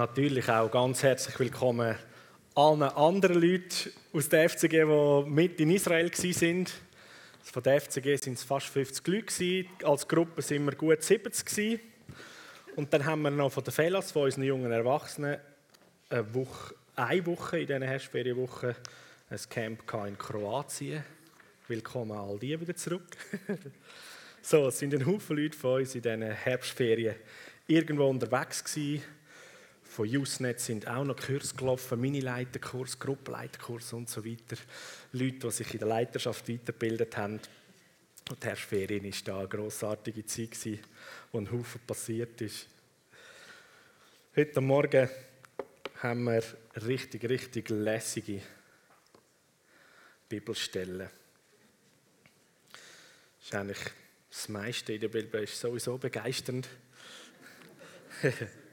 Natürlich auch ganz herzlich willkommen allen anderen Leuten aus der FCG, die mit in Israel waren. Von der FCG sind es fast 50 Leute. Als Gruppe sind wir gut 70. Und dann haben wir noch von der Felas, von unseren jungen Erwachsenen, eine Woche, eine Woche in diesen Herbstferienwochen ein Camp in Kroatien. Willkommen all die wieder zurück. so, es sind ein Haufen Leute von uns in diesen Herbstferien irgendwo unterwegs gewesen von Usenet sind auch noch Kurs gelaufen, Mini-Leiterkurs, Gruppenleiterkurs und so weiter. Leute, die sich in der Leiterschaft weitergebildet haben. Und die Herbstferien war da eine grossartige Zeit, wo ein Haufen passiert ist. Heute Morgen haben wir richtig, richtig lässige Bibelstellen. Das ist eigentlich das meiste in der Bibel ist sowieso begeisternd.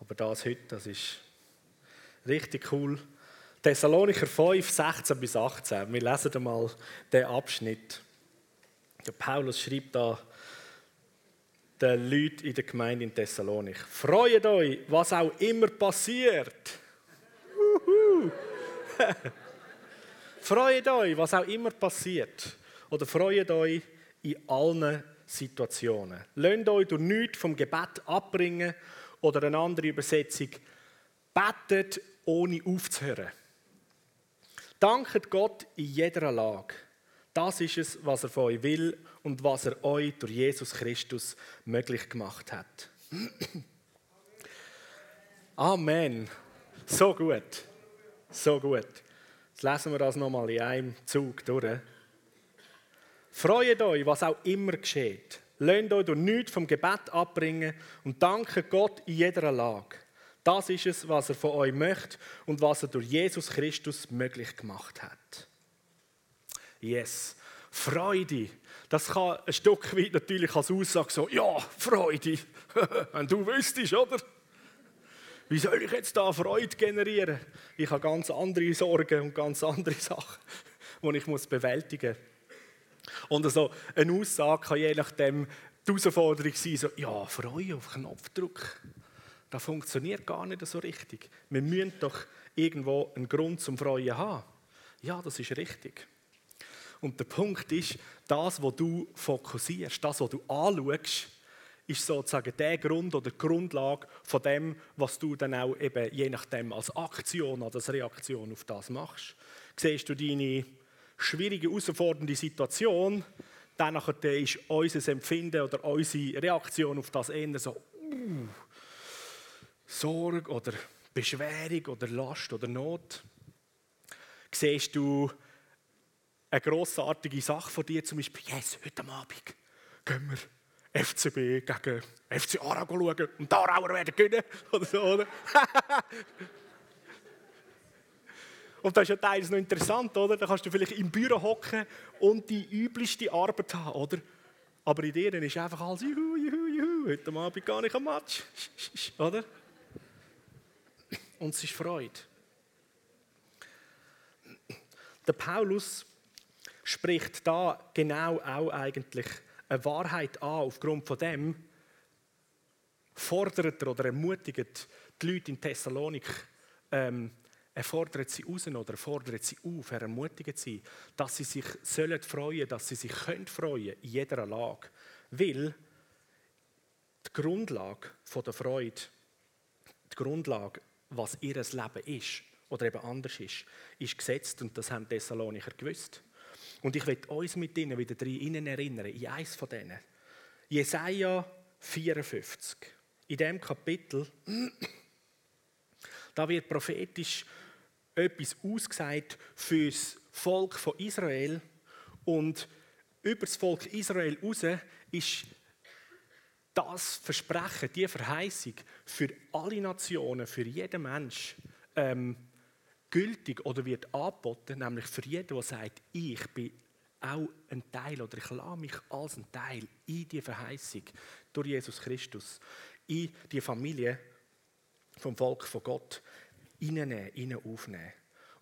Aber das heute, das ist richtig cool. Thessalonicher 5, 16 bis 18. Wir lesen einmal den Abschnitt. Der Paulus schreibt da den Leuten in der Gemeinde in Thessalonik: Freut euch, was auch immer passiert. freut euch, was auch immer passiert. Oder freut euch in allen Situationen. Lasst euch durch nichts vom Gebet abbringen oder eine andere Übersetzung, betet ohne aufzuhören. Danket Gott in jeder Lage. Das ist es, was er von euch will und was er euch durch Jesus Christus möglich gemacht hat. Amen. So gut. So gut. Jetzt lesen wir das nochmal in einem Zug durch. Freut euch, was auch immer geschieht. Lasst euch durch nichts vom Gebet abbringen und danke Gott in jeder Lage. Das ist es, was er von euch möchte und was er durch Jesus Christus möglich gemacht hat. Yes. Freude. Das kann ein Stück weit natürlich als Aussage so, ja, Freude. Wenn du wüsstest, oder? Wie soll ich jetzt da Freude generieren? Ich habe ganz andere Sorgen und ganz andere Sachen, die ich bewältigen muss. Und also eine Aussage kann je nachdem die Herausforderung sein, so, ja, freuen auf Knopfdruck. Das funktioniert gar nicht so richtig. Wir müssen doch irgendwo einen Grund zum Freuen haben. Ja, das ist richtig. Und der Punkt ist, das, was du fokussierst, das, was du anschaust, ist sozusagen der Grund oder die Grundlage von dem, was du dann auch eben je nachdem als Aktion oder als Reaktion auf das machst. Siehst du deine schwierige, herausfordernde Situation, dann ist unser Empfinden oder unsere Reaktion auf das eher so uh, Sorge oder Beschwerung oder Last oder Not. Siehst du eine grossartige Sache von dir, zum Beispiel, yes, heute Abend gehen wir FCB gegen FC Aarau schauen und die Aarauer werden gewinnen oder so, oder? Und das ist ja teils noch interessant, oder? Da kannst du vielleicht im Büro hocken und die üblichste Arbeit haben, oder? Aber in dir ist einfach alles juhu, juhu, juhu. Heute Abend gar nicht am Match, oder? Und es ist Freude. Der Paulus spricht da genau auch eigentlich eine Wahrheit an. Aufgrund von dem fordert er oder ermutigt die Leute in Thessalonik, ähm, er fordert sie raus oder er fordert sie auf, er ermutigt sie, dass sie sich sollen freuen, dass sie sich können freuen in jeder Lage. Weil die Grundlage der Freude, die Grundlage, was ihr Leben ist oder eben anders ist, ist gesetzt und das haben die Thessalonicher gewusst. Und ich will uns mit ihnen wieder ihnen erinnern, in eins von denen. Jesaja 54. In dem Kapitel, da wird prophetisch etwas ausgesagt für das Volk von Israel. Und über das Volk Israel raus ist das Versprechen, die Verheißung für alle Nationen, für jeden Mensch ähm, gültig oder wird angeboten, nämlich für jeden, der sagt, ich bin auch ein Teil oder ich lasse mich als ein Teil in die Verheißung durch Jesus Christus, in die Familie vom Volk von Gott reinnehmen, innen aufnehmen.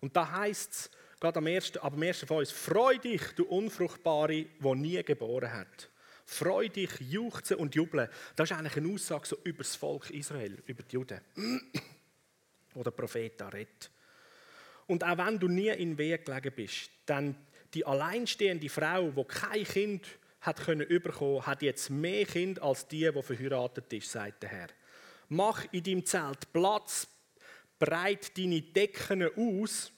Und da heißt es, gerade am ersten, ab dem ersten uns, freu dich, du Unfruchtbare, die nie geboren hat. Freu dich, juchzen und jubeln. Das ist eigentlich eine Aussage so über das Volk Israel, über die Juden. Wo der Prophet da redet. Und auch wenn du nie in Weg gelegen bist, dann die alleinstehende Frau, die kein Kind hat können überkommen, hat jetzt mehr Kind als die, die verheiratet ist, sagt der Herr. Mach in deinem Zelt Platz, breit deine Decken aus,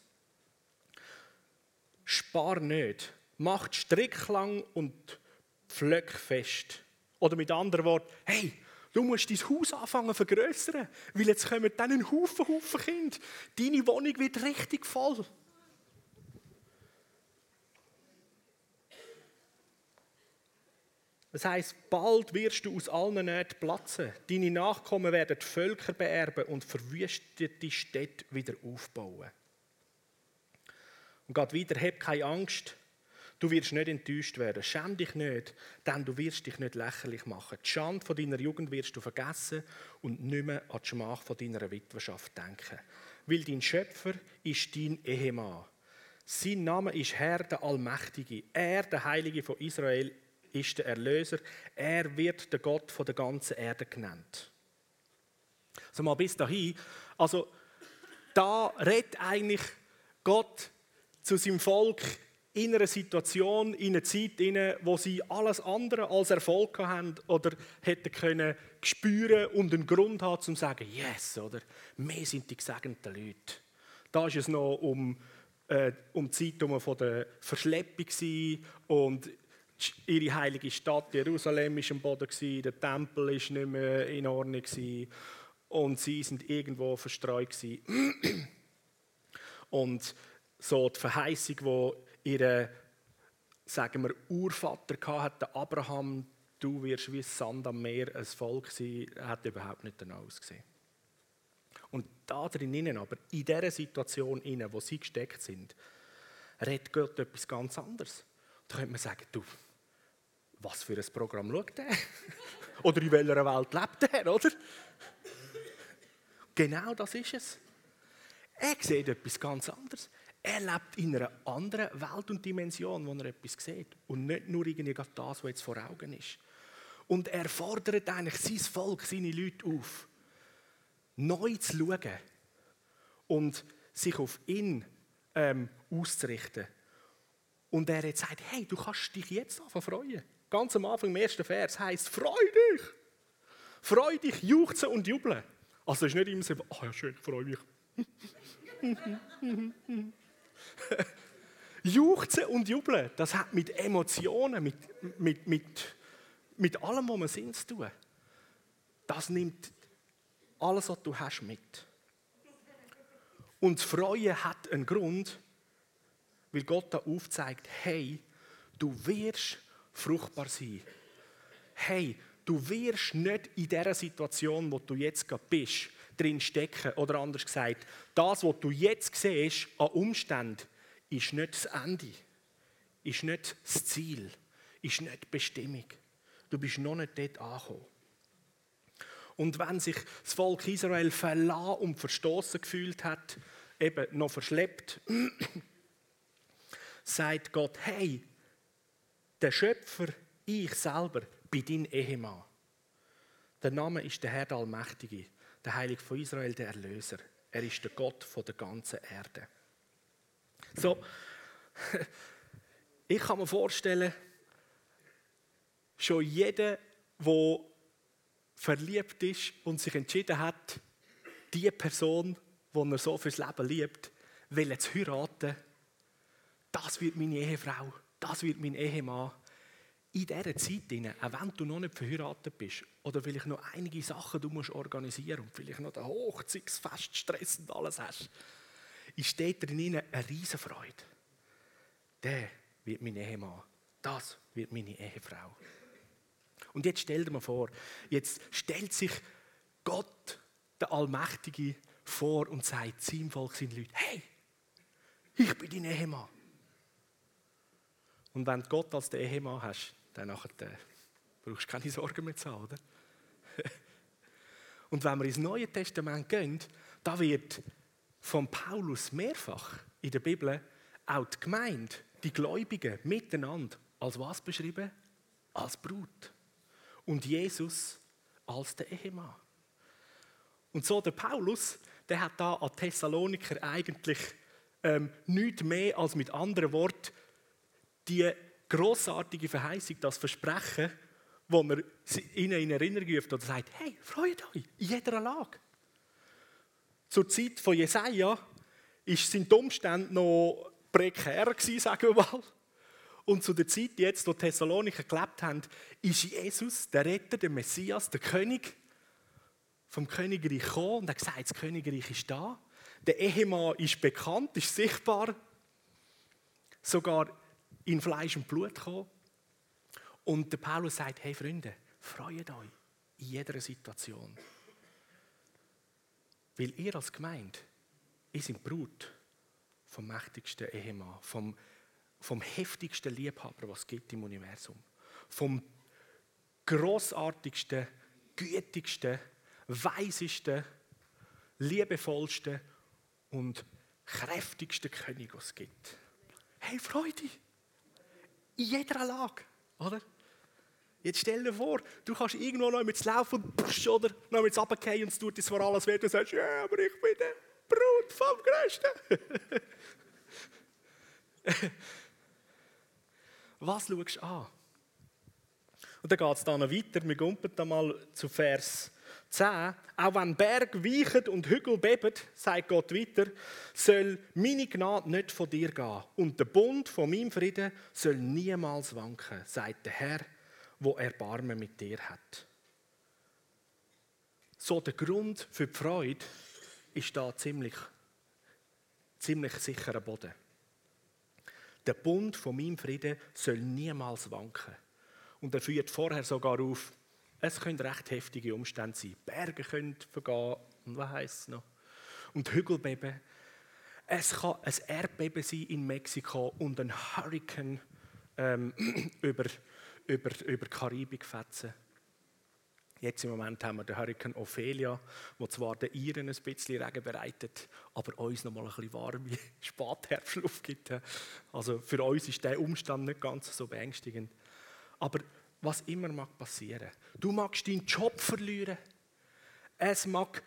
spar nicht, mach Strick lang und pflöck fest. Oder mit anderen Worten, hey, du musst dein Haus anfangen vergrößern, weil jetzt kommen dann ein Haufen, Haufen Kinder. Deine Wohnung wird richtig voll. Das heißt, bald wirst du aus allen Nähten platzen. Deine Nachkommen werden die Völker beerben und verwüstete Städte wieder aufbauen. Und Gott wieder, hab keine Angst. Du wirst nicht enttäuscht werden. Schäm dich nicht, denn du wirst dich nicht lächerlich machen. Die Schande von deiner Jugend wirst du vergessen und nicht mehr an die Schmach von deiner Witwerschaft denken. Weil dein Schöpfer ist dein Ehemann. Sein Name ist Herr, der Allmächtige. Er, der Heilige von Israel, ist der Erlöser. Er wird der Gott von der ganzen Erde genannt. Also mal bis dahin. Also da redet eigentlich Gott zu seinem Volk in einer Situation, in einer Zeit, in wo sie alles andere als Erfolg haben oder hätten können spüren und einen Grund haben, um zu sagen, yes, oder wir sind die gesegneten Leute. Da ist es noch um, äh, um die Zeit von der Verschleppung und ihre heilige Stadt Jerusalem ist am Boden gewesen, der Tempel ist nicht mehr in Ordnung gewesen, und sie sind irgendwo verstreut gewesen. und so die Verheißung, die ihr, sagen wir, Urvater hatte, Abraham, du wirst wie Sand am Meer ein Volk sein, hat überhaupt nicht danach ausgesehen. Und da drinnen aber, in dieser Situation, in wo sie gesteckt sind, redet Gott etwas ganz anderes. Da könnte man sagen, du, was für ein Programm schaut der? oder in welcher Welt lebt er, oder? Genau das ist es. Er sieht etwas ganz anderes. Er lebt in einer anderen Welt und Dimension, wo er etwas sieht. Und nicht nur irgendwie das, was jetzt vor Augen ist. Und er fordert eigentlich sein Volk, seine Leute auf, neu zu schauen und sich auf ihn ähm, auszurichten. Und er hat gesagt, hey, du kannst dich jetzt anfangen freuen. Ganz am Anfang im ersten Vers heißt, freu dich! Freu dich, juchzen und jubeln. Also es ist nicht immer so, ach oh ja schön, ich freue mich. Juchzen und jubeln, das hat mit Emotionen, mit, mit, mit, mit allem, was man sind, zu tun. Das nimmt alles, was du hast, mit. Und das Freuen hat einen Grund, weil Gott da aufzeigt, hey, du wirst fruchtbar sein. Hey, du wirst nicht in der Situation, wo du jetzt gerade bist, drin stecken. Oder anders gesagt, das, was du jetzt siehst an Umständen, ist nicht das Ende, ist nicht das Ziel, ist nicht die Bestimmung. Du bist noch nicht dort angekommen. Und wenn sich das Volk Israel verlassen und verstoßen gefühlt hat, eben noch verschleppt, sagt Gott, hey, der Schöpfer, ich selber, bin dein Ehemann. Der Name ist der Herr der Allmächtige, der Heilige von Israel, der Erlöser. Er ist der Gott von der ganzen Erde. So, ich kann mir vorstellen, schon jeder, der verliebt ist und sich entschieden hat, die Person, die er so fürs Leben liebt, will zu heiraten, das wird meine Ehefrau das wird mein Ehemann in dieser Zeit, auch wenn du noch nicht verheiratet bist oder vielleicht noch einige Sachen du musst organisieren und vielleicht noch den Hochzeitsfest Stress und alles hast, ist dort drin eine Riesenfreude. Der wird mein Ehemann. Das wird meine Ehefrau. Und jetzt stell dir mal vor, jetzt stellt sich Gott, der Allmächtige, vor und sagt seinem Volk, seinen Leuten, hey, ich bin dein Ehemann. Und wenn du Gott als den Ehemann hast, dann nachher, äh, brauchst du keine Sorgen mehr zu haben, oder? Und wenn wir ins Neue Testament gehen, da wird von Paulus mehrfach in der Bibel auch die Gemeinde, die Gläubigen miteinander als was beschrieben? als Brut und Jesus als der Ehemann. Und so der Paulus, der hat da an Thessaloniker eigentlich ähm, nichts mehr als mit anderen Worten die großartige Verheißung, das Versprechen, wo er ihnen in Erinnerung ruft oder sagt, hey, freut euch in jeder Lage. Zur Zeit von Jesaja sind die Umstände noch prekär gewesen, sagen wir mal. Und zu der Zeit jetzt, wo die Thessaloniker gelebt haben, ist Jesus, der Retter, der Messias, der König vom Königreich gekommen und hat gesagt, das Königreich ist da. Der Ehemann ist bekannt, ist sichtbar, sogar in Fleisch und Blut gekommen. Und der Paulus sagt, hey Freunde, freut euch in jeder Situation. Weil ihr als Gemeinde, ihr seid Brut vom mächtigsten Ehemann, vom, vom heftigsten Liebhaber, was es gibt im Universum. Vom großartigsten, gütigsten, weisesten, liebevollsten und kräftigsten König, was es gibt. Hey, Freude! In jeder Lage, oder? Jetzt stell dir vor, du kannst irgendwo noch mit laufen und psch, oder noch mit runterfallen und es tut dir zwar alles weh, du sagst, ja, aber ich bin der Brut vom Größten. Was schaust du an? Und dann geht es dann noch weiter. Wir gumpen da mal zu Vers 10. Auch wenn Berg weichen und Hügel beben, sagt Gott weiter, soll meine Gnade nicht von dir gehen. Und der Bund von meinem Frieden soll niemals wanken, sagt der Herr, wo Erbarmen mit dir hat. So der Grund für die Freude ist da ziemlich, ziemlich sicherer Boden. Der Bund von meinem Frieden soll niemals wanken. Und er führt vorher sogar auf, es können recht heftige Umstände sein. Berge können vergehen, und was heisst es noch? Und Hügelbeben. Es kann ein Erdbeben sein in Mexiko und ein Hurricane ähm, über über, über die Karibik fetzen. Jetzt im Moment haben wir den Hurricane Ophelia, der zwar den Iren ein bisschen Regen bereitet, aber uns noch mal ein bisschen warme Spätherbstluft gibt. Also für uns ist der Umstand nicht ganz so beängstigend. Aber was immer mag passieren, du magst deinen Job verlieren, es mag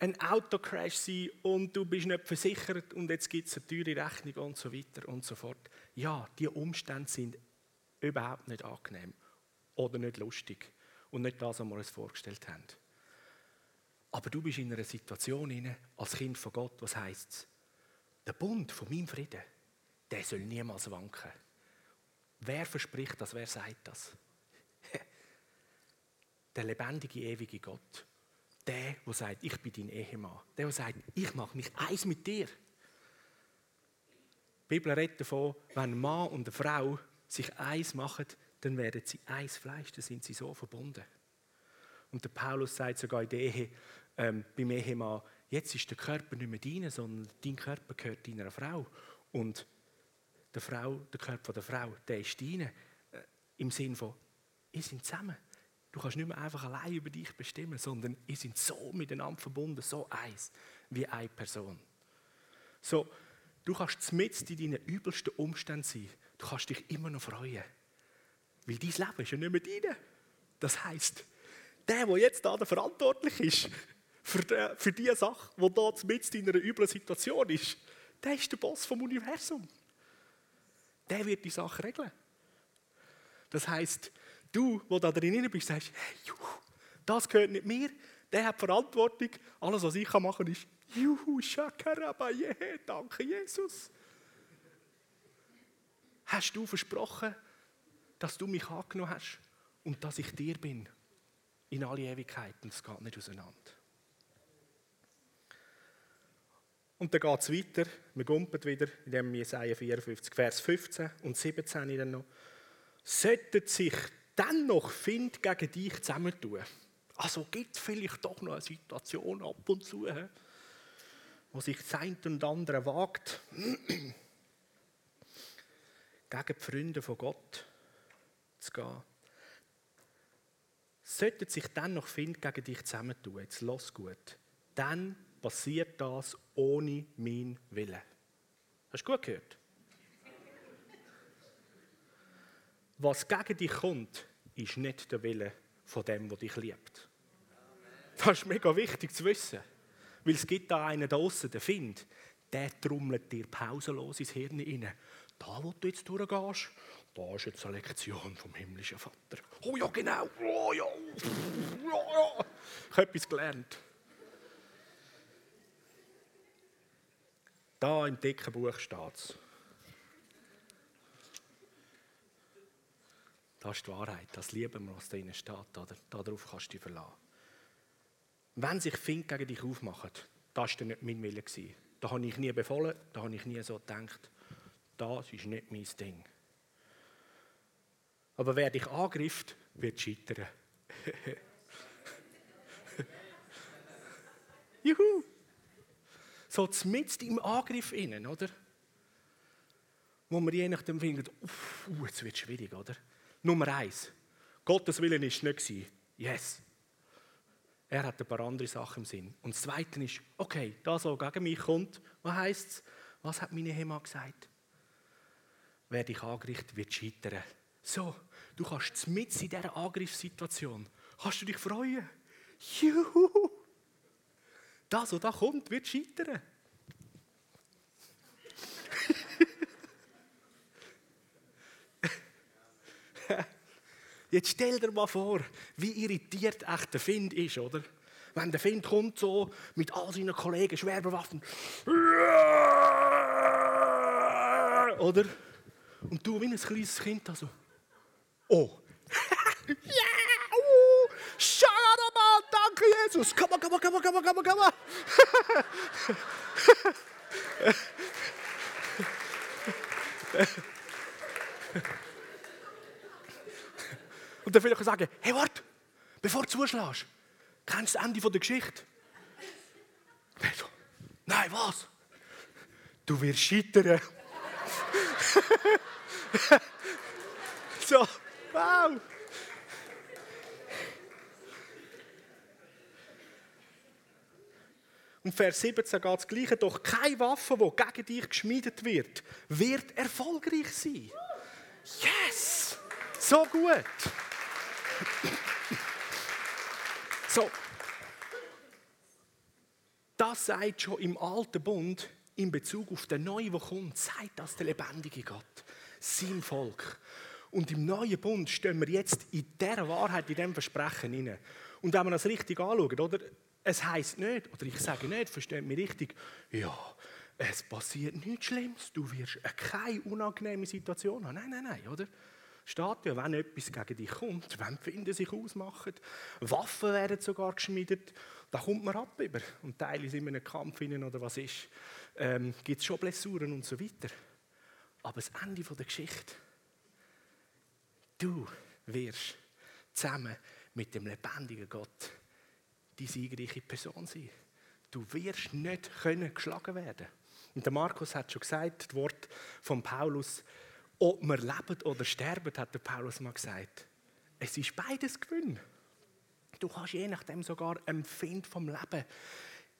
ein Autocrash sein und du bist nicht versichert und jetzt gibt es eine teure Rechnung und so weiter und so fort. Ja, die Umstände sind überhaupt nicht angenehm oder nicht lustig und nicht das, was wir uns vorgestellt haben. Aber du bist in einer Situation als Kind von Gott, was heißt Der Bund von meinem Frieden, der soll niemals wanken. Wer verspricht das? Wer sagt das? Der lebendige, ewige Gott. Der, der sagt, ich bin dein Ehemann. Der, der sagt, ich mache mich eins mit dir. Die Bibel redet davon, wenn ein Mann und eine Frau sich eins machen, dann werden sie eins Fleisch, dann sind sie so verbunden. Und der Paulus sagt sogar in der Ehe, ähm, beim Ehemann, jetzt ist der Körper nicht mehr dein, sondern dein Körper gehört deiner Frau. Und der, Frau, der Körper der Frau, der ist dein. Äh, Im Sinn von, ihr sind zusammen. Du kannst nicht mehr einfach allein über dich bestimmen, sondern ihr sind so miteinander verbunden, so eins, wie eine Person. So, du kannst mitten in deinen übelsten Umständen sein du kannst dich immer noch freuen. Weil dein Leben ist ja nicht mehr dein. Das heisst, der, der jetzt da verantwortlich ist für die, für die Sache, die da mit in einer üblen Situation ist, der ist der Boss vom Universum. Der wird die Sache regeln. Das heisst, du, der da drin bist, sagst, hey, juhu, das gehört nicht mir, der hat Verantwortung, alles, was ich machen kann, ist, juhu, shakarabaye, danke Jesus hast du versprochen, dass du mich angenommen hast und dass ich dir bin in alle Ewigkeit. Und es geht nicht auseinander. Und dann geht es weiter, wir gumpen wieder in dem Jesaja 54, Vers 15 und 17 dann noch. Sollten sich dann noch Find gegen dich zusammentun? Also gibt es vielleicht doch noch eine Situation ab und zu, wo sich das eine und andere wagt gegen die Freunde von Gott zu gehen. Sollten sich dann noch Find gegen dich zusammentun, jetzt los gut, dann passiert das ohne mein Willen. Hast du gut gehört? was gegen dich kommt, ist nicht der Wille von dem, der dich liebt. Das ist mega wichtig zu wissen. Weil es gibt da einen da außen, der Find, der trommelt dir pausenlos ins Hirn rein. Da, wo du jetzt durchgehst, da ist jetzt eine Lektion vom himmlischen Vater. Oh ja, genau. Oh ja. Ja. Ich habe etwas gelernt. Da im dicken Buch steht es. Das ist die Wahrheit, das lieben wir, was da drin steht. Darauf kannst du dich verlassen. Wenn sich Fink gegen dich aufmachen, das war nicht mein Wille. Da habe ich nie befohlen, da habe ich nie so gedacht. Das ist nicht mein Ding. Aber wer dich angreift, wird scheitern. Juhu! So mitten im Angriff innen, oder? Wo man je nachdem findet, uff, uh, jetzt wird es schwierig, oder? Nummer eins. Gottes Willen war nicht. Yes. Er hat ein paar andere Sachen im Sinn. Und das Zweite ist, okay, das, was gegen mich kommt, was heisst es? Was hat meine Hema gesagt? Wer dich angricht, wird scheitern. So, du kannst mit in dieser Angriffssituation, kannst du dich freuen. Juhu! Das, was da kommt, wird scheitern. Jetzt stell dir mal vor, wie irritiert echt der Find ist, oder? Wenn der Find kommt so mit all seinen Kollegen schwer bewaffnet. Oder? Und du wie ein kleines Kind also. Oh. ja! Danke Jesus. Komm mal, komm mal, komm mal, komm mal, komm mal. Und dann will sagen, hey, warte, bevor du zuschlägst, kennst du das Ende der Geschichte? Nein, was? Du wirst scheitern. so, wow. Und Vers 17 geht das Gleiche. Doch keine Waffe, die gegen dich geschmiedet wird, wird erfolgreich sein. Yes! So gut. So. Das sagt schon im alten Bund in Bezug auf den neuen, der kommt, sagt das der lebendige Gott, sein Volk. Und im neuen Bund stehen wir jetzt in dieser Wahrheit, in diesem Versprechen inne. Und wenn wir das richtig anschauen, oder? Es heißt nicht, oder ich sage nicht, versteht mich richtig, ja, es passiert nichts Schlimmes, du wirst keine unangenehme Situation haben. Nein, nein, nein, oder? Steht ja, wenn etwas gegen dich kommt, wenn Finden sich ausmachen, Waffen werden sogar geschmiedet, da kommt man ab über. Und Teile sind in einem Kampf hinein oder was ist, ähm, gibt es schon Blessuren und so weiter. Aber das Ende der Geschichte, du wirst zusammen mit dem lebendigen Gott die siegreiche Person sein. Du wirst nicht können geschlagen werden. Und der Markus hat schon gesagt, das Wort von Paulus, ob wir leben oder sterben, hat der Paulus mal gesagt. Es ist beides Gewinn. Du kannst je nachdem sogar empfinden vom Leben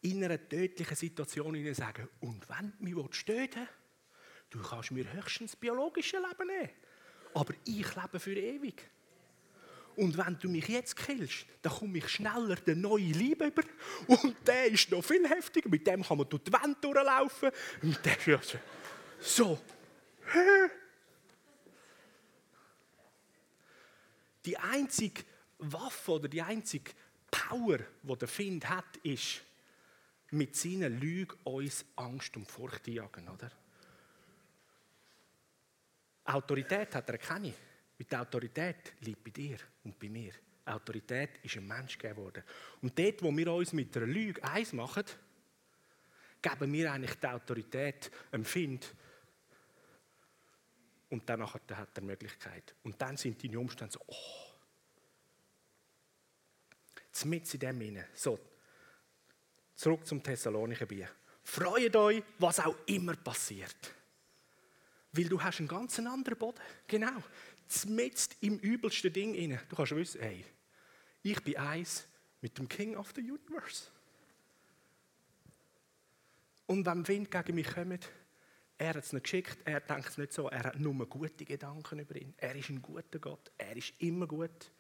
in einer tödlichen Situation sagen, und wenn du mich töten du kannst mir höchstens biologische Leben nehmen, aber ich lebe für ewig. Und wenn du mich jetzt killst, dann komme ich schneller den neuen Liebe über. Und der ist noch viel heftiger. Mit dem kann man durch die Wand durchlaufen. Und der ist so. Die einzige Waffe oder die einzige Power, die der Find hat, ist, mit seinen Lügen uns Angst und Furcht jagen, oder? Autorität hat er keine. Mit Autorität liegt bei dir und bei mir. Autorität ist ein Mensch geworden. Und dort, wo wir uns mit der Lüge eins machen, geben wir eigentlich die Autorität einem Find. Und dann hat er die Möglichkeit. Und dann sind deine Umstände so, oh, mit in dem hinein. So, zurück zum Thessalonicher Bier. Freut euch, was auch immer passiert. Weil du hast einen ganz anderen Boden. Genau. Mit im übelsten Ding inne. Du kannst wissen, hey, ich bin eins mit dem King of the Universe. Und wenn Wind gegen mich kommt, Er hat es nicht geschickt, er denkt es nicht so, er hat nur gute Gedanken über ihn. Er ist ein guter Gott, er ist immer gut.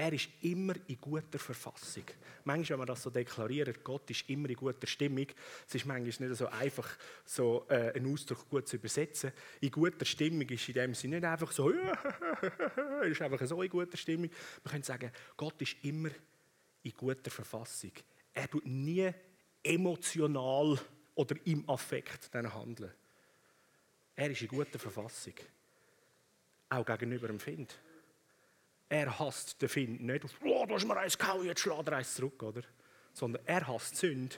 Er ist immer in guter Verfassung. Manchmal, wenn man das so deklariert, Gott ist immer in guter Stimmung, es ist manchmal nicht so einfach, so äh, einen Ausdruck gut zu übersetzen. In guter Stimmung ist in dem Sinne nicht einfach so, er ist einfach so in guter Stimmung. Man könnte sagen, Gott ist immer in guter Verfassung. Er tut nie emotional oder im Affekt handeln. Er ist in guter Verfassung. Auch gegenüber dem Find. Er hasst den Find nicht auf, oh, du hast mir eins gehauen, jetzt schlägt er eins zurück, oder? Sondern er hasst Sünde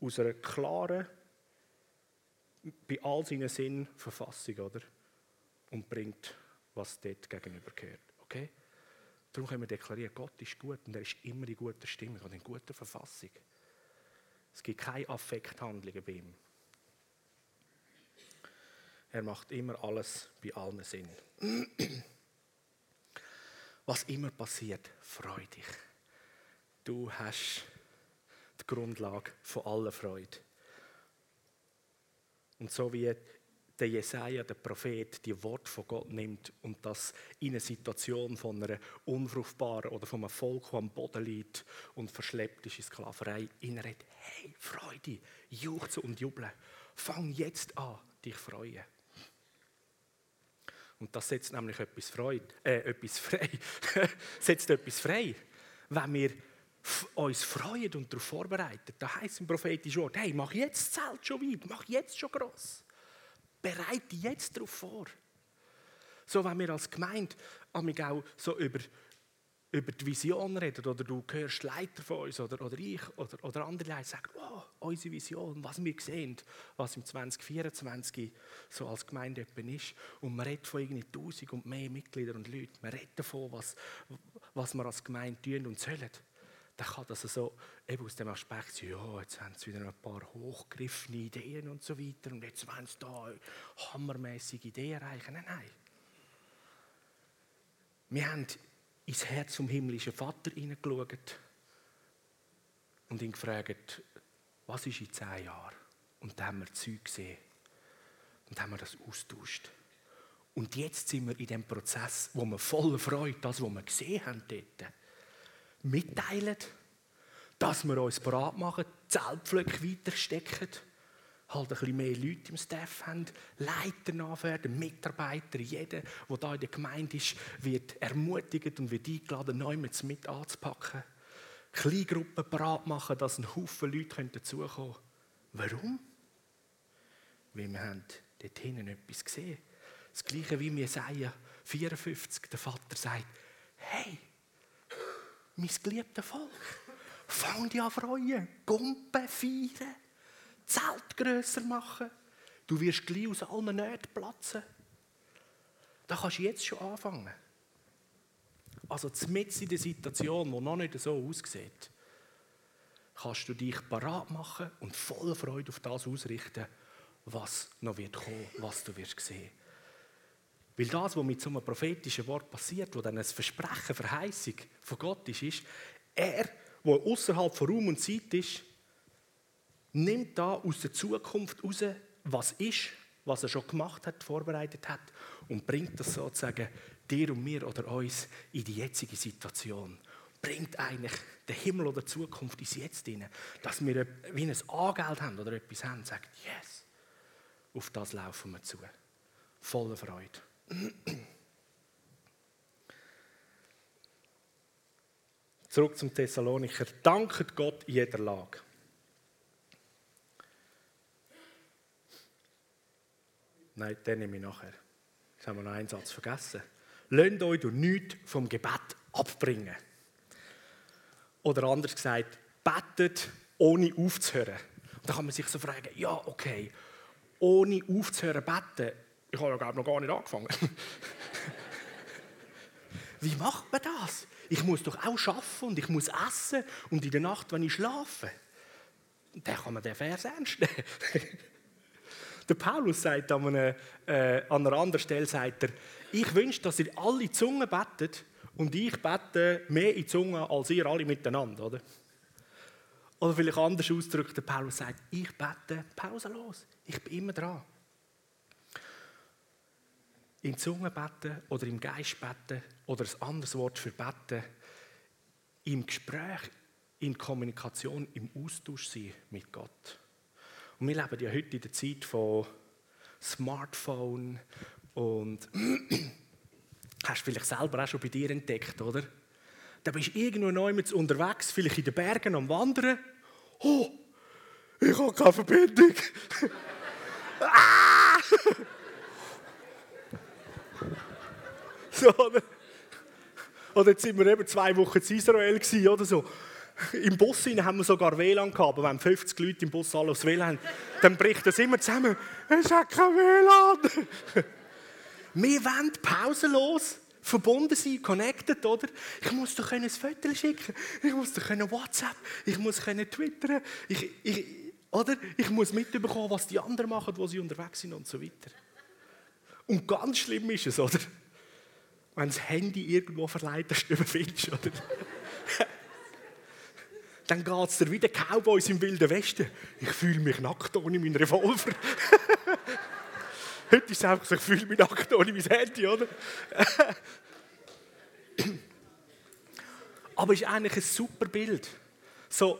aus einer klaren, bei all seinen Sinn Verfassung, oder? Und bringt, was dort gegenüber gehört. Okay? Darum können wir deklarieren, Gott ist gut und er ist immer in guter Stimmung und in guter Verfassung. Es gibt keine Affekthandlungen bei ihm. Er macht immer alles bei allen Sinn. Was immer passiert, freu dich. Du hast die Grundlage von aller Freude. Und so wie der Jesaja, der Prophet, die Wort von Gott nimmt und das in eine Situation von einer unfruchtbaren oder von einem Volk, das am Boden liegt und verschleppt ist in Sklaverei, innerredet, hey, Freude, juchze und juble. Fang jetzt an, dich freuen. Und das setzt nämlich etwas, Freude, äh, etwas frei. setzt etwas frei. Wenn wir uns freuen und darauf vorbereiten, da heißt im prophetischen Wort, hey, mach jetzt das Zelt schon weit, mach jetzt schon gross. Bereite jetzt darauf vor. So, wenn wir als Gemeinde auch so über über die Vision reden oder du hörst Leiter von uns oder, oder ich oder, oder andere Leute sagen, wow, unsere Vision, was wir sehen, was im 2024 so als Gemeinde ist. Und man redet von irgendwie tausend und mehr Mitgliedern und Leuten. Man redet davon, was, was wir als Gemeinde tun und sollen. Dann kann das so eben aus dem Aspekt sein, ja, jetzt haben sie wieder ein paar hochgegriffene Ideen und so weiter und jetzt wollen sie da hammermäßige Ideen erreichen. Nein, nein. Wir haben ins Herz zum himmlischen Vater hineingeschaut und ihn gefragt, was ist in zehn Jahren? Und da haben wir Zeug gesehen. Und haben wir das austauscht. Und jetzt sind wir in dem Prozess, wo wir voller Freude das, was wir gesehen haben dort, mitteilen, dass wir uns bereit machen, Zeltpflöcke weiterstecken halt ein bisschen mehr Leute im Staff haben, Leiter nachwerden, Mitarbeiter, jeder, der da in der Gemeinde ist, wird ermutigt und wird eingeladen, neu mit anzupacken. Kleingruppen bereit machen, dass ein Haufen Leute dazukommen können. Warum? Weil wir haben dort hinten etwas gesehen. Das gleiche wie Jesaja 54, der Vater sagt, hey, mein geliebtes Volk, fang dich an freuen, Gumpen feiern. Zelt grösser machen. Du wirst gleich aus allen Nähten platzen. Da kannst du jetzt schon anfangen. Also mitten in der Situation, die noch nicht so aussieht, kannst du dich parat machen und voller Freude auf das ausrichten, was noch wird kommen, was du wirst sehen. Weil das, was mit so einem prophetischen Wort passiert, wo dann ein Versprechen, Verheißung von Gott ist, ist, er, der außerhalb von Raum und Zeit ist, nimmt da aus der Zukunft raus, was ist, was er schon gemacht hat, vorbereitet hat und bringt das sozusagen dir und mir oder uns in die jetzige Situation. Bringt eigentlich den Himmel oder die Zukunft ins Jetzt hinein, dass wir wie ein Angeld haben oder etwas haben, sagt, yes, auf das laufen wir zu. Voller Freude. Zurück zum Thessalonicher. Danket Gott in jeder Lage. Nein, den nehme ich nachher. Jetzt haben wir noch einen Satz vergessen. Lasst euch durch nichts vom Gebet abbringen. Oder anders gesagt, betet ohne aufzuhören. Und da kann man sich so fragen, ja, okay, ohne aufzuhören beten, ich habe ja glaube noch gar nicht angefangen. Wie macht man das? Ich muss doch auch arbeiten und ich muss essen und in der Nacht, wenn ich schlafe. Dann kann man den Vers ernst nehmen. Der Paulus sagt an einer, äh, an einer anderen Stelle, sagt er, ich wünsche, dass ihr alle Zungen betet und ich bete mehr in Zungen als ihr alle miteinander, oder? Oder vielleicht anders ausgedrückt, der Paulus sagt, ich bete pausenlos, ich bin immer dran. in Zunge beten oder im Geist beten oder ein anderes Wort für beten, im Gespräch, in Kommunikation, im Austausch sein mit Gott. Und wir leben ja heute in der Zeit von Smartphone und hast du vielleicht selber auch schon bei dir entdeckt, oder? Da bist du irgendwo neu mit unterwegs, vielleicht in den Bergen am Wandern. Oh, ich habe keine Verbindung. ah! so, oder? Oder jetzt sind wir eben zwei Wochen in Israel oder so. Im Bus haben wir sogar WLAN gehabt, aber wenn 50 Leute im Bus alle aufs WLAN haben, dann bricht das immer zusammen. Es hat kein WLAN. wir wollen pausenlos verbunden sein, connected, oder? Ich muss doch ein Foto schicken, ich muss doch WhatsApp, ich muss twittern, ich, ich, oder? Ich muss mitbekommen, was die anderen machen, wo sie unterwegs sind und so weiter. Und ganz schlimm ist es, oder? Wenn das Handy irgendwo verleiht, dass du überfindest, oder? dann geht es dir wie der Cowboys im Wilden Westen. Ich fühle mich nackt ohne meinen Revolver. Heute ist es einfach so, ich fühle mich nackt ohne mein Handy, oder? Aber es ist eigentlich ein super Bild. So,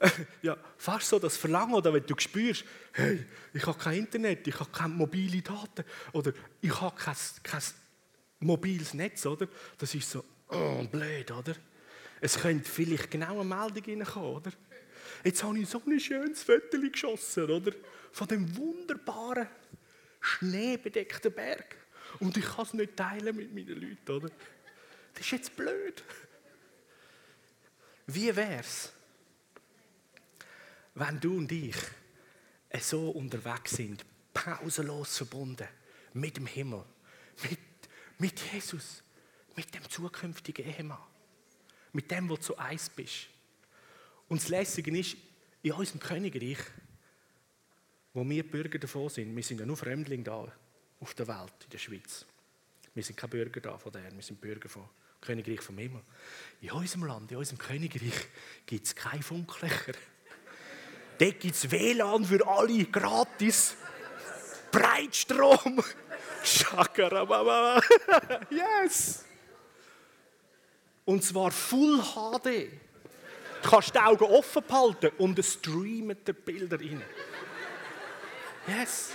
ja, fast so das Verlangen, oder wenn du spürst, hey, ich habe kein Internet, ich habe keine mobile Daten, oder ich habe kein, kein mobiles Netz, oder? Das ist so, oh, blöd, oder? Es könnte vielleicht genau eine Meldung reinkommen, oder? Jetzt habe ich so ein schönes Foto geschossen, oder? Von dem wunderbaren, schneebedeckten Berg. Und ich kann es nicht teilen mit meinen Leuten, oder? Das ist jetzt blöd. Wie wäre es, wenn du und ich so unterwegs sind, pausenlos verbunden mit dem Himmel, mit, mit Jesus, mit dem zukünftigen Ehemann? Mit dem, wo du zu eins bist. Und das Lässige ist, in unserem Königreich, wo wir Bürger davon sind, wir sind ja nur Fremdlinge da auf der Welt, in der Schweiz. Wir sind keine Bürger da von der, wir sind Bürger vom Königreich vom Himmel. In unserem Land, in unserem Königreich gibt es keine Funklöcher. Dort gibt es WLAN für alle, gratis. Breitstrom. Shakarababa. yes! Und zwar Full HD. Du kannst die Augen offen behalten und es streamen die Bilder rein. Yes.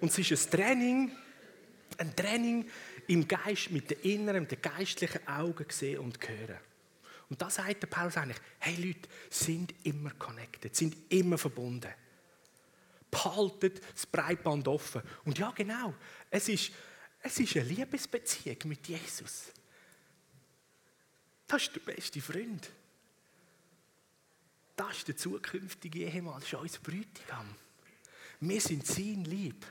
Und es ist ein Training, ein Training im Geist, mit den inneren, den geistlichen Augen sehen und hören. Und da sagt der Paulus eigentlich, hey Leute, sind immer connected, sind immer verbunden. Behaltet das Breitband offen. Und ja, genau, es ist es ist eine Liebesbeziehung mit Jesus. Das ist der beste Freund. Das ist der zukünftige Ehemann, das ist unser Bräutigam. Wir sind sein Lieb.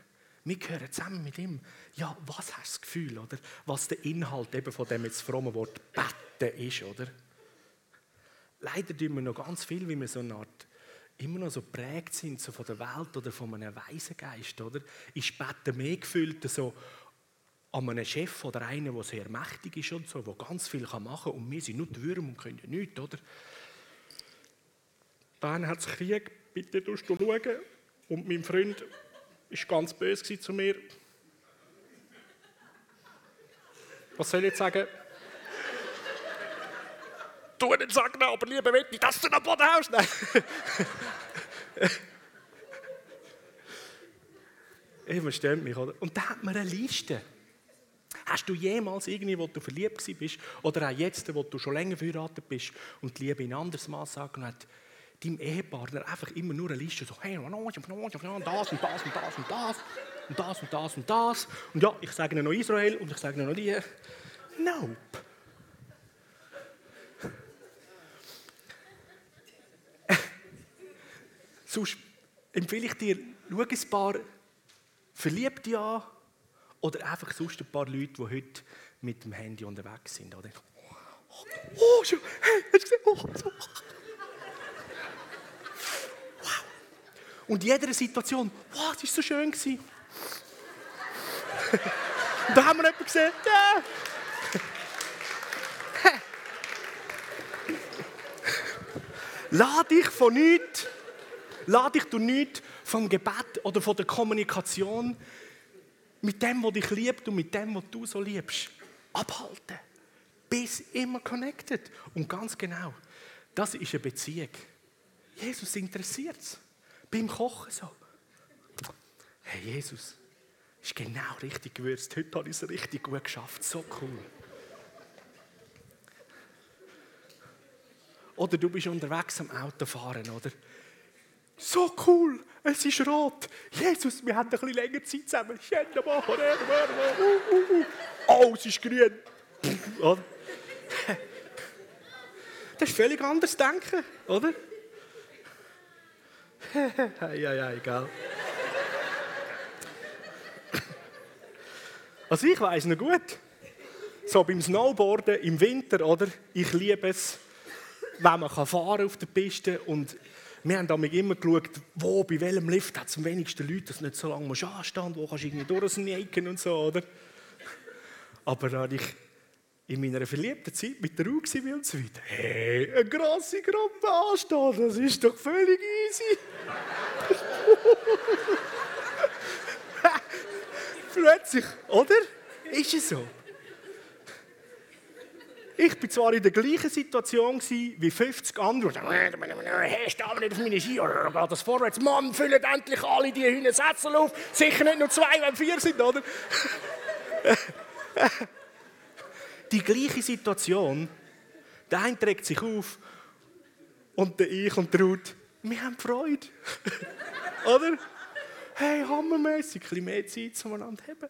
Wir gehören zusammen mit ihm. Ja, was hast du das Gefühl, oder? Was der Inhalt eben von dem jetzt frommen Wort Betten ist, oder? Leider tun wir noch ganz viel, wie wir so eine Art immer noch so prägt sind, so von der Welt oder von einem Waisengeist, oder? Ist Betten mehr gefüllt, so, an einem Chef oder einen, der sehr mächtig ist und so, der ganz viel machen kann und wir sind nur die Würmer und können ja nichts, oder? Dann hat es Krieg, bitte du schauen. Und mein Freund war ganz böse zu mir. Was soll ich jetzt sagen? du nicht sagen, aber lieber ich, dass du noch Boden hast. Ich verstehe mich, oder? Und da hat man eine Liste. Hast du jemals irgendwie, wo du verliebt bist, oder auch jetzt, wo du schon länger verheiratet bist und die Liebe in anderes Maß angenommen hat, deinem Ehepartner einfach immer nur eine Liste, so, hey, das und das und das und das und das und das und das und das. Und ja, ich sage noch Israel und ich sage noch die. Nope. Sonst empfehle ich dir, schau ein paar Verliebte an, oder einfach sonst ein paar Leute, die heute mit dem Handy unterwegs sind. Oder? Oh, schon, hey, hast du gesehen? Oh, so. Wow. Und in jeder Situation, wow, das war so schön. da haben wir jemanden gesehen. Ja. Lass dich von nichts, lass dich durch nichts vom Gebet oder von der Kommunikation mit dem, was dich liebt und mit dem, was du so liebst, abhalten. Bis immer connected. Und ganz genau, das ist eine Beziehung. Jesus interessiert es. Beim Kochen so. Hey Jesus, ist genau richtig gewürzt. Heute habe ich es richtig gut geschafft. So cool. Oder du bist unterwegs am Autofahren, oder? So cool, es ist rot. Jesus, wir haben ein bisschen länger Zeit zusammen. Oh, es ist grün. Das ist völlig anderes Denken, oder? ja, ja, egal. Also ich weiß noch gut. So beim Snowboarden im Winter, oder? Ich liebe es, wenn man fahren auf der Piste und wir haben damit immer geschaut, wo, bei welchem Lift hat es am wenigsten Leute, dass nicht so lange musst anstehen wo kannst du irgendwie durchsneaken und so, oder? Aber da ich in meiner verliebten Zeit mit der Ruhe war und so weiter, hey, eine grosse Gruppe anstehen, das ist doch völlig easy. Plötzlich, oder? Ist es so? Ich war zwar in der gleichen Situation wie 50 andere. Hey, steh nicht auf meine Ski, oder geht das vorwärts? Mann, füllen endlich alle die Hühner Sätze auf. Sicher nicht nur zwei, wenn vier sind, oder? die gleiche Situation. Der eine trägt sich auf und der ich und der Ruth, wir haben Freude. oder? Hey, hammermäßig, ein bisschen mehr Zeit zueinander haben.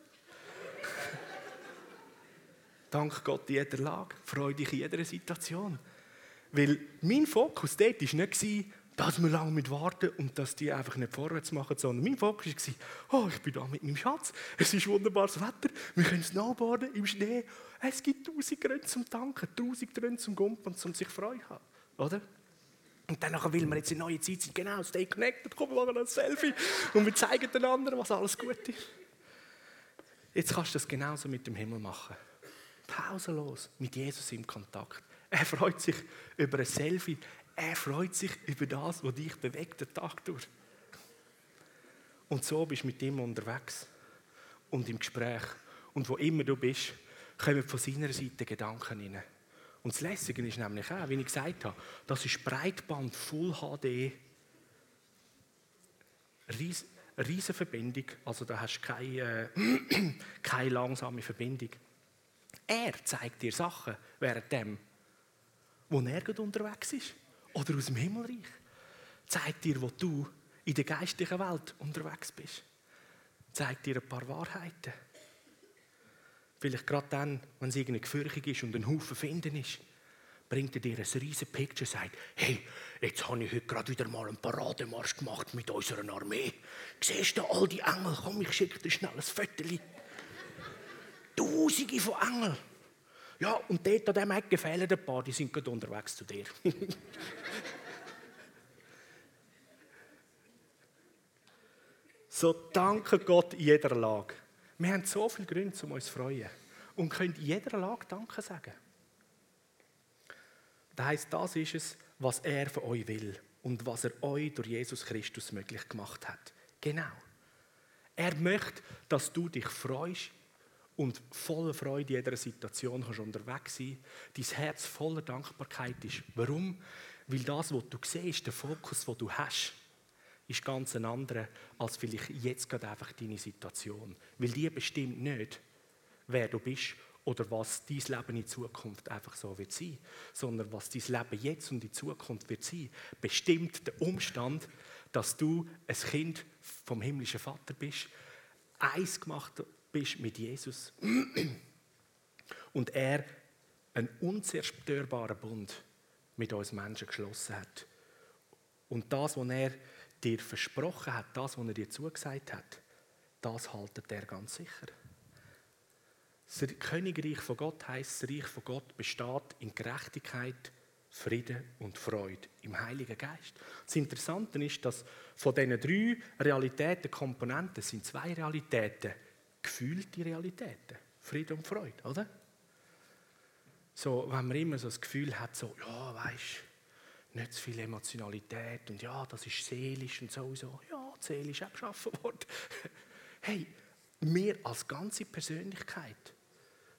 Dank Gott in jeder Lage, freu dich in jeder Situation. Weil mein Fokus dort war nicht, dass wir lange mit warten und dass die einfach nicht vorwärts machen, sondern mein Fokus war, oh, ich bin da mit meinem Schatz, es ist wunderbares Wetter, wir können snowboarden im Schnee, es gibt tausend Gründe zum Tanken, tausend Gründe zum Gumpen zum sich freuen oder? Und dann will man jetzt in neue Zeit sein, genau, stay connected, komm, wir machen ein Selfie. Und wir zeigen den anderen, was alles gut ist. Jetzt kannst du das genauso mit dem Himmel machen pausenlos mit Jesus im Kontakt. Er freut sich über ein Selfie. Er freut sich über das, was dich bewegt, den Tag durch. Und so bist du mit ihm unterwegs und im Gespräch. Und wo immer du bist, kommen von seiner Seite Gedanken rein. Und das Lässige ist nämlich auch, wie ich gesagt habe, das ist Breitband Full HD. Ries, Riesenverbindung, also da hast du keine, äh, keine langsame Verbindung. Er zeigt dir Sachen während dem, wo er unterwegs ist. Oder aus dem Himmelreich. Zeigt dir, wo du in der geistlichen Welt unterwegs bist. Zeigt dir ein paar Wahrheiten. Vielleicht gerade dann, wenn es irgendwie gefürchtig ist und ein Haufen finden ist, bringt er dir ein riesen Picture und sagt, hey, jetzt habe ich heute gerade wieder mal einen Parademarsch gemacht mit unserer Armee. Siehst du all die Engel? Komm, ich schicke dir schnell ein Foto. Tausende von Engeln. Ja, und dort an diesem Ecke fehlen ein paar, die sind gerade unterwegs zu dir. so danke Gott in jeder Lage. Wir haben so viele Gründe, um uns zu freuen. Und können in jeder Lage Danke sagen. Das heisst, das ist es, was er von euch will und was er euch durch Jesus Christus möglich gemacht hat. Genau. Er möchte, dass du dich freust und voller Freude in jeder Situation kannst unterwegs sein. Dein Herz voller Dankbarkeit ist. Warum? Weil das, was du siehst, der Fokus, den du hast, ist ganz ein anderer als vielleicht jetzt gerade einfach deine Situation. Weil die bestimmt nicht, wer du bist oder was dein Leben in Zukunft einfach so wird sein, sondern was dein Leben jetzt und in Zukunft wird sein, bestimmt der Umstand, dass du ein Kind vom himmlischen Vater bist, eins gemacht bist mit Jesus und er einen unzerstörbaren Bund mit uns Menschen geschlossen hat. Und das, was er dir versprochen hat, das, was er dir zugesagt hat, das haltet er ganz sicher. Das Königreich von Gott heißt, das Reich von Gott besteht in Gerechtigkeit, Frieden und Freude im Heiligen Geist. Das Interessante ist, dass von diesen drei Realitäten, Komponenten, sind zwei Realitäten gefühlte Realitäten. Friede und Freude, oder? So, wenn man immer so das Gefühl hat, so, ja, weißt nicht zu viel Emotionalität und ja, das ist seelisch und sowieso. Ja, Staatsehe ist auch geschaffen worden. Hey, wir als ganze Persönlichkeit,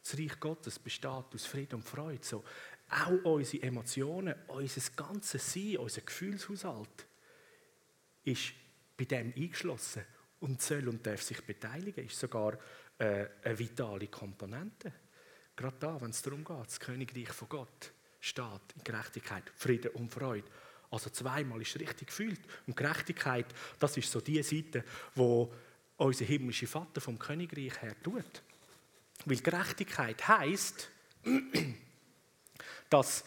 das Reich Gottes besteht aus Frieden und Freude. So, auch unsere Emotionen, unser ganzes Sein, unser Gefühlshaushalt ist bei dem eingeschlossen und soll und darf sich beteiligen, ist sogar äh, eine vitale Komponente. Gerade da, wenn es darum geht, das Königreich von Gott steht in Gerechtigkeit, Frieden und Freude. Also zweimal ist richtig gefühlt. Und Gerechtigkeit, das ist so die Seite, wo unser himmlischer Vater vom Königreich her tut. Weil Gerechtigkeit heißt, dass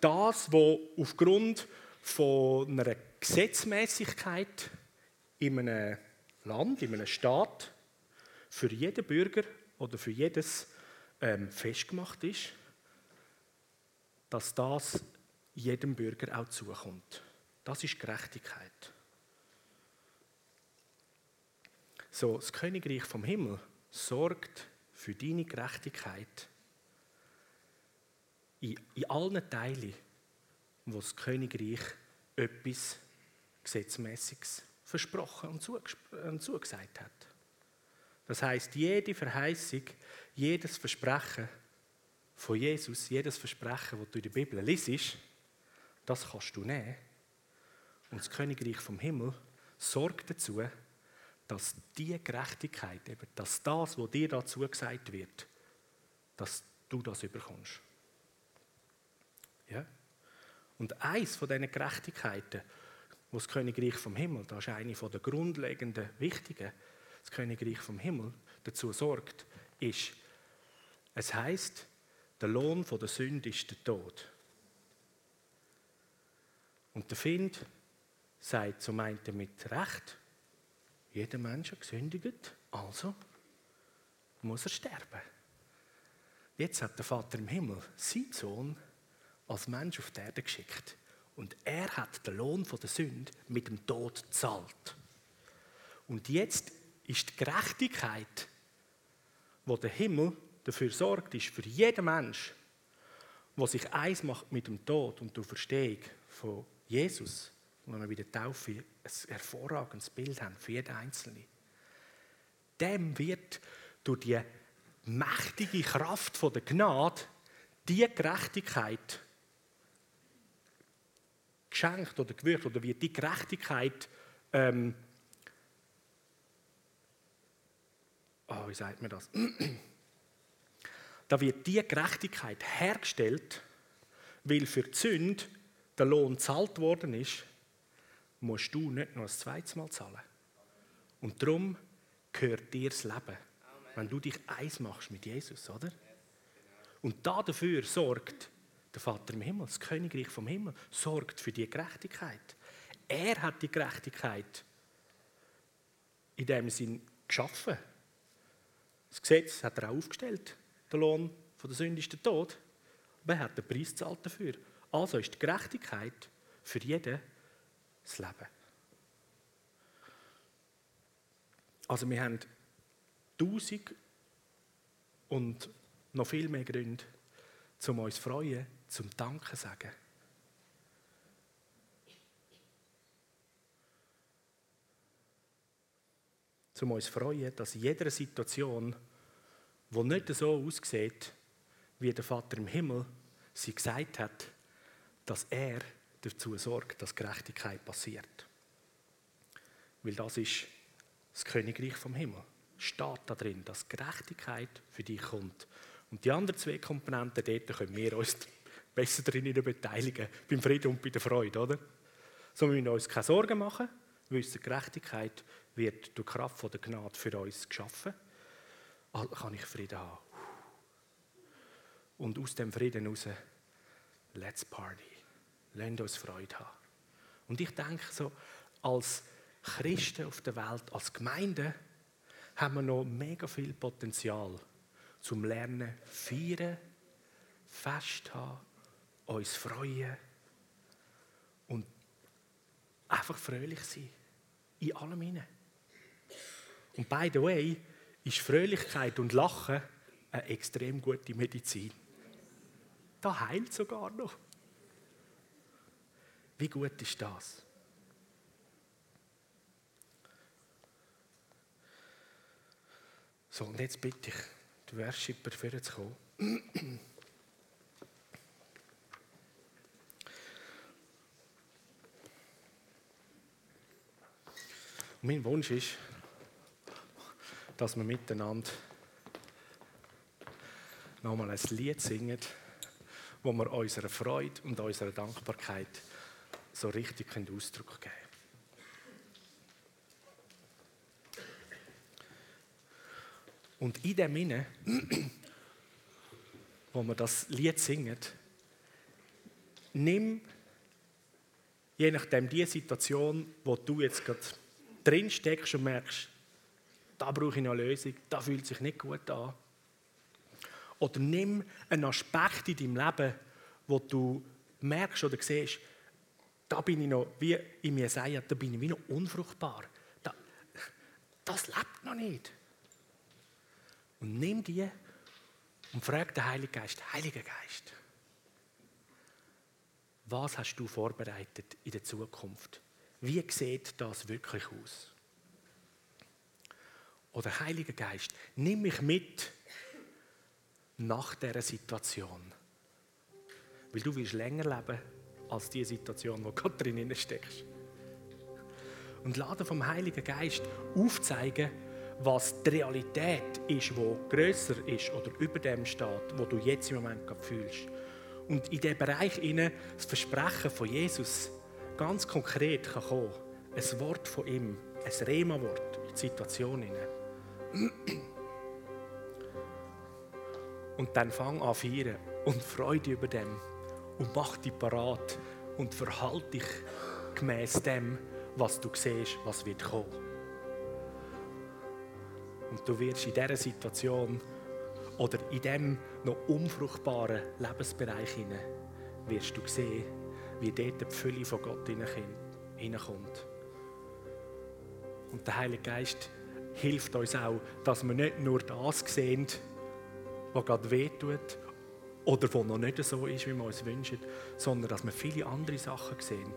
das, was aufgrund von einer Gesetzmäßigkeit in einem Land, in einem Staat für jeden Bürger oder für jedes ähm, festgemacht ist, dass das jedem Bürger auch zukommt. Das ist Gerechtigkeit. So, das Königreich vom Himmel sorgt für deine Gerechtigkeit in, in allen Teilen, wo das Königreich etwas Gesetzmäßiges versprochen und, zugesagt hat. Das heißt, jede Verheißung, jedes Versprechen von Jesus, jedes Versprechen, das du in der Bibel liest, das kannst du nehmen. Und das Königreich vom Himmel sorgt dazu, dass die Gerechtigkeit, eben, dass das, was dir dazu gesagt wird, dass du das überkommst. Ja? Und eins von diesen Gerechtigkeiten, wo das Königreich vom Himmel, das ist eine der grundlegenden, wichtigen, das Königreich vom Himmel dazu sorgt, ist, es heißt, der Lohn der Sünde ist der Tod. Und der Find sagt zum einen mit Recht, jeder Mensch hat gesündigt, also muss er sterben. Jetzt hat der Vater im Himmel seinen Sohn als Mensch auf die Erde geschickt. Und er hat den Lohn der Sünde mit dem Tod zahlt. Und jetzt ist die Gerechtigkeit, wo der Himmel dafür sorgt, ist für jeden Mensch, der sich eins macht mit dem Tod und der Verstehung von Jesus, wenn wir bei der Taufe ein hervorragendes Bild haben für jeden Einzelnen, dem wird durch die mächtige Kraft der Gnade die Gerechtigkeit geschenkt oder gewirkt oder wird die Gerechtigkeit ähm, oh, wie sagt man das? da wird die Gerechtigkeit hergestellt, weil für die Sünde der Lohn gezahlt worden ist, musst du nicht noch ein zweites Mal zahlen. Und darum gehört dir das Leben, wenn du dich eins machst mit Jesus, oder? Und da dafür sorgt der Vater im Himmel, das Königreich vom Himmel, sorgt für die Gerechtigkeit. Er hat die Gerechtigkeit in dem Sinn geschaffen. Das Gesetz hat er auch aufgestellt. Der Lohn von der Sünde ist der Tod. Aber er hat den Preis gezahlt dafür. Also ist die Gerechtigkeit für jeden das Leben. Also wir haben tausend und noch viel mehr Gründe, um uns zu freuen, zum Danken zu sagen. Um uns freuen, dass in jeder Situation, die nicht so aussieht, wie der Vater im Himmel sie gesagt hat, dass er dazu sorgt, dass Gerechtigkeit passiert. Weil das ist das Königreich vom Himmel. Steht da drin, dass Gerechtigkeit für dich kommt. Und die anderen zwei Komponenten, dort können wir uns besser darin beteiligen, beim Frieden und bei der Freude, oder? So müssen wir uns keine Sorgen machen, wissen, Gerechtigkeit wird durch Kraft von der Gnade für uns geschaffen. Also kann ich Frieden haben. Und aus dem Frieden heraus, let's party. Lasst uns Freude haben. Und ich denke so, als Christen auf der Welt, als Gemeinde, haben wir noch mega viel Potenzial zum Lernen, feiern, Fest haben, uns freuen und einfach fröhlich sein. In allem hinein. Und by the way, ist Fröhlichkeit und Lachen eine extrem gute Medizin. Da heilt sogar noch. Wie gut ist das? So, und jetzt bitte ich, die Worshipper zu kommen. Und mein Wunsch ist, dass wir miteinander nochmal ein Lied singen, wo wir unserer Freude und unserer Dankbarkeit so richtig Ausdruck geben können. Und in dem Sinne, wo wir das Lied singen, nimm je nachdem die Situation, wo du jetzt gerade drin steckst und merkst, da brauche ich eine Lösung, da fühlt sich nicht gut an. Oder nimm einen Aspekt in deinem Leben, wo du merkst oder siehst, da bin ich noch, wie mir Jesaja, da bin ich wie noch unfruchtbar. Da, das lebt noch nicht. Und nimm die und frag den Heiligen Geist, Heiliger Geist, was hast du vorbereitet in der Zukunft? Wie sieht das wirklich aus? Oder Heiliger Geist, nimm mich mit nach dieser Situation. Weil du willst länger leben als die Situation, wo Gott drin steckst. Und lade vom Heiligen Geist aufzeigen, was die Realität ist, wo größer ist oder über dem steht, wo du jetzt im Moment fühlst. Und in diesem Bereich inne das Versprechen von Jesus ganz konkret kann kommen. Ein Wort von ihm, ein Rema-Wort in die Situation inne. Und dann fang an feiern und Freude über dem und mach dich parat und verhalte dich gemäß dem, was du siehst, was wird kommen. Und du wirst in dieser Situation oder in diesem noch unfruchtbaren Lebensbereich hinein, wirst du sehen, wie dort die Fülle von Gott hineinkommt. Und der Heilige Geist hilft uns auch, dass wir nicht nur das sehen, was gerade wehtut oder was noch nicht so ist, wie wir uns wünschen, sondern dass wir viele andere Sachen sehen,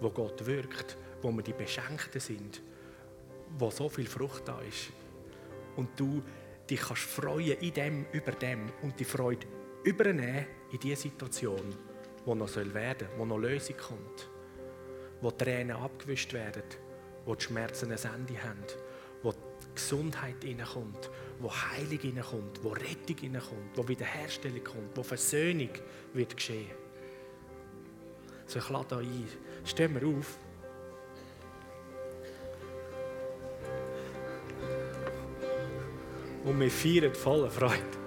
wo Gott wirkt, wo wir die Beschenkten sind, wo so viel Frucht da ist. Und du dich kannst freuen in dem, über dem und die Freude übernehmen in die Situation, wo noch soll werden, wo noch Lösung kommt, wo Tränen abgewischt werden, wo die Schmerzen ein Ende haben, wo die Gesundheit hineinkommt, wo Heilung hineinkommt, wo Rettung hineinkommt, wo Wiederherstellung kommt, wo Versöhnung wird geschehen. So, ich lade euch ein. Stehen wir auf. Und wir feiern voller Freude.